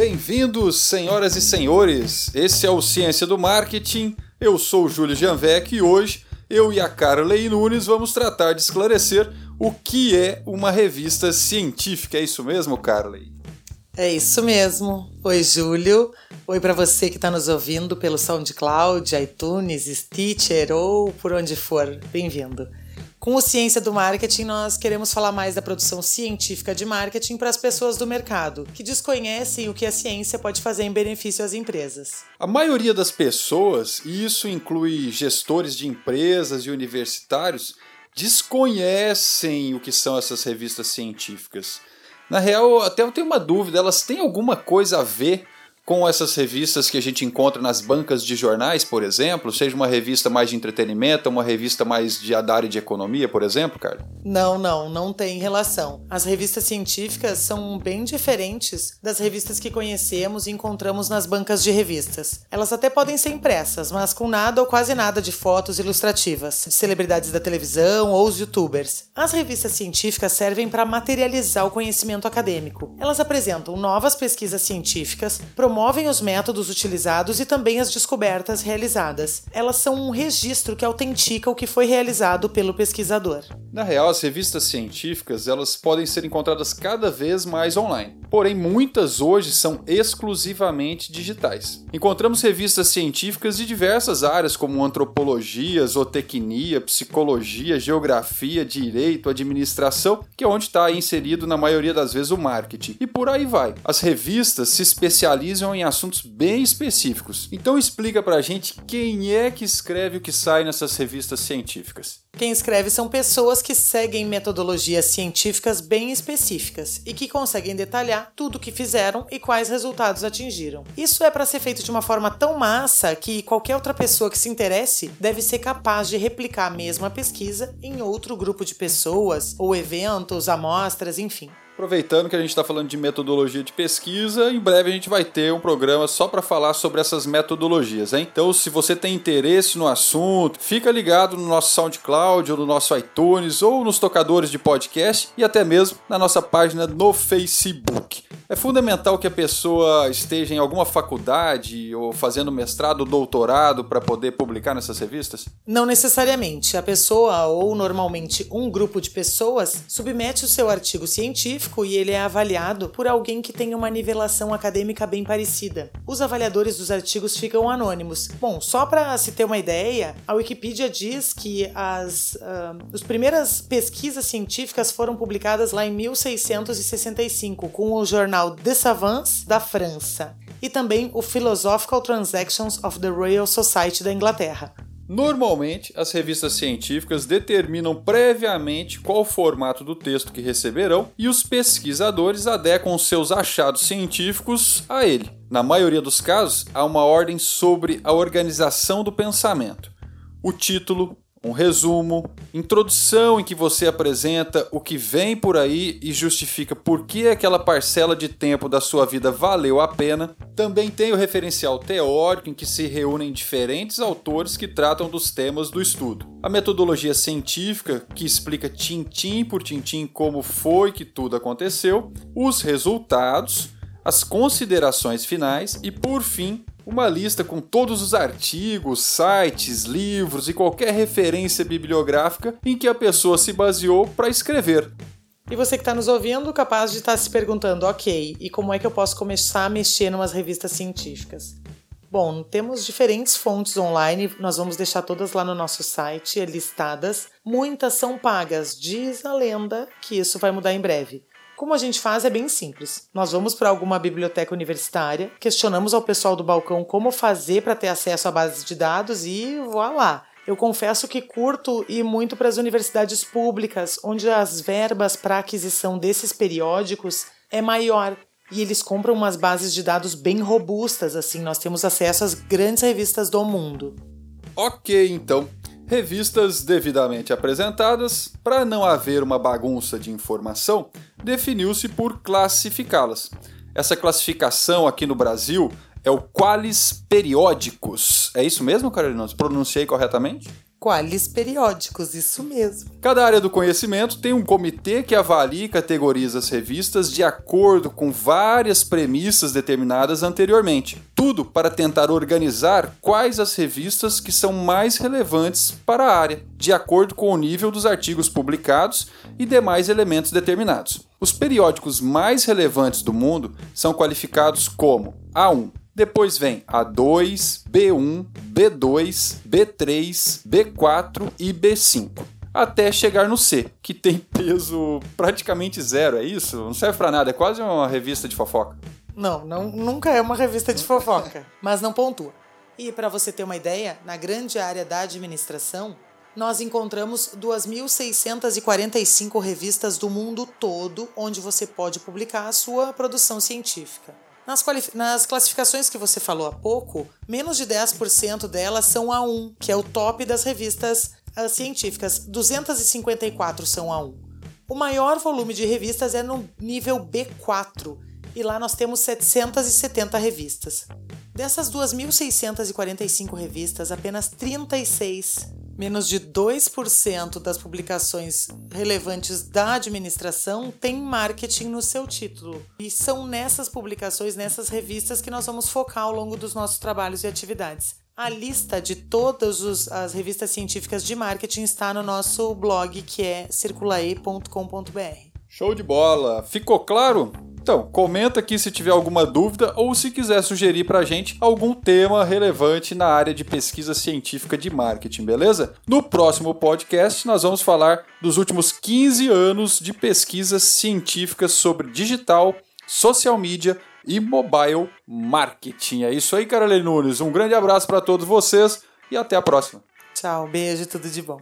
Bem-vindos, senhoras e senhores. Esse é o Ciência do Marketing. Eu sou o Júlio Janvec e hoje eu e a Carolei Nunes vamos tratar de esclarecer o que é uma revista científica. É isso mesmo, Carolei? É isso mesmo. Oi, Júlio. Oi para você que está nos ouvindo pelo SoundCloud, iTunes, Stitcher ou por onde for. Bem-vindo. Com o Ciência do Marketing, nós queremos falar mais da produção científica de marketing para as pessoas do mercado, que desconhecem o que a ciência pode fazer em benefício às empresas. A maioria das pessoas, e isso inclui gestores de empresas e universitários, desconhecem o que são essas revistas científicas. Na real, até eu tenho uma dúvida: elas têm alguma coisa a ver com essas revistas que a gente encontra nas bancas de jornais, por exemplo, seja uma revista mais de entretenimento, uma revista mais de da área de economia, por exemplo, cara? Não, não, não tem relação. As revistas científicas são bem diferentes das revistas que conhecemos e encontramos nas bancas de revistas. Elas até podem ser impressas, mas com nada ou quase nada de fotos ilustrativas, de celebridades da televisão ou os youtubers. As revistas científicas servem para materializar o conhecimento acadêmico. Elas apresentam novas pesquisas científicas, promovem os métodos utilizados e também as descobertas realizadas. Elas são um registro que autentica o que foi realizado pelo pesquisador. Na real, as revistas científicas elas podem ser encontradas cada vez mais online. Porém, muitas hoje são exclusivamente digitais. Encontramos revistas científicas de diversas áreas, como antropologia, zootecnia, psicologia, geografia, direito, administração, que é onde está inserido na maioria das vezes o marketing. E por aí vai. As revistas se especializam em assuntos bem específicos. Então explica pra gente quem é que escreve o que sai nessas revistas científicas. Quem escreve são pessoas que seguem metodologias científicas bem específicas e que conseguem detalhar tudo o que fizeram e quais resultados atingiram. Isso é para ser feito de uma forma tão massa que qualquer outra pessoa que se interesse deve ser capaz de replicar a mesma pesquisa em outro grupo de pessoas ou eventos, amostras, enfim. Aproveitando que a gente está falando de metodologia de pesquisa, em breve a gente vai ter um programa só para falar sobre essas metodologias, hein? Então, se você tem interesse no assunto, fica ligado no nosso SoundCloud ou no nosso iTunes ou nos tocadores de podcast e até mesmo na nossa página no Facebook. É fundamental que a pessoa esteja em alguma faculdade ou fazendo mestrado ou doutorado para poder publicar nessas revistas? Não necessariamente. A pessoa, ou normalmente um grupo de pessoas, submete o seu artigo científico e ele é avaliado por alguém que tem uma nivelação acadêmica bem parecida. Os avaliadores dos artigos ficam anônimos. Bom, só para se ter uma ideia, a Wikipedia diz que as, uh, as primeiras pesquisas científicas foram publicadas lá em 1665 com o jornal jornal The Savants da França e também o Philosophical Transactions of the Royal Society da Inglaterra. Normalmente, as revistas científicas determinam previamente qual o formato do texto que receberão e os pesquisadores adequam seus achados científicos a ele. Na maioria dos casos, há uma ordem sobre a organização do pensamento. O título, um resumo, introdução em que você apresenta o que vem por aí e justifica por que aquela parcela de tempo da sua vida valeu a pena. Também tem o referencial teórico em que se reúnem diferentes autores que tratam dos temas do estudo. A metodologia científica, que explica tintim por tintim como foi que tudo aconteceu, os resultados, as considerações finais e, por fim, uma lista com todos os artigos, sites, livros e qualquer referência bibliográfica em que a pessoa se baseou para escrever. E você que está nos ouvindo, capaz de estar tá se perguntando, ok, e como é que eu posso começar a mexer em umas revistas científicas? Bom, temos diferentes fontes online, nós vamos deixar todas lá no nosso site listadas. Muitas são pagas, diz a lenda que isso vai mudar em breve. Como a gente faz é bem simples. Nós vamos para alguma biblioteca universitária, questionamos ao pessoal do balcão como fazer para ter acesso à base de dados e lá. Eu confesso que curto ir muito para as universidades públicas, onde as verbas para aquisição desses periódicos é maior e eles compram umas bases de dados bem robustas, assim nós temos acesso às grandes revistas do mundo. Ok, então revistas devidamente apresentadas, para não haver uma bagunça de informação, definiu-se por classificá-las. Essa classificação aqui no Brasil é o Qualis Periódicos. É isso mesmo, Carolina? Pronunciei corretamente? Quais periódicos, isso mesmo. Cada área do conhecimento tem um comitê que avalia e categoriza as revistas de acordo com várias premissas determinadas anteriormente. Tudo para tentar organizar quais as revistas que são mais relevantes para a área, de acordo com o nível dos artigos publicados e demais elementos determinados. Os periódicos mais relevantes do mundo são qualificados como A1, depois vem A2, B1, B2, B3, B4 e B5. Até chegar no C, que tem peso praticamente zero, é isso? Não serve para nada, é quase uma revista de fofoca. Não, não, nunca é uma revista de fofoca, mas não pontua. E para você ter uma ideia, na grande área da administração, nós encontramos 2.645 revistas do mundo todo onde você pode publicar a sua produção científica. Nas, nas, classificações que você falou há pouco, menos de 10% delas são A1, que é o top das revistas uh, científicas. 254 são A1. O maior volume de revistas é no nível B4, e lá nós temos 770 revistas. Dessas 2.645 revistas, apenas 36 Menos de 2% das publicações relevantes da administração tem marketing no seu título. E são nessas publicações, nessas revistas, que nós vamos focar ao longo dos nossos trabalhos e atividades. A lista de todas as revistas científicas de marketing está no nosso blog, que é circulae.com.br. Show de bola! Ficou claro? Então, comenta aqui se tiver alguma dúvida ou se quiser sugerir pra gente algum tema relevante na área de pesquisa científica de marketing, beleza? No próximo podcast, nós vamos falar dos últimos 15 anos de pesquisas científicas sobre digital, social media e mobile marketing. É isso aí, Carolina Nunes. Um grande abraço para todos vocês e até a próxima. Tchau, beijo, tudo de bom.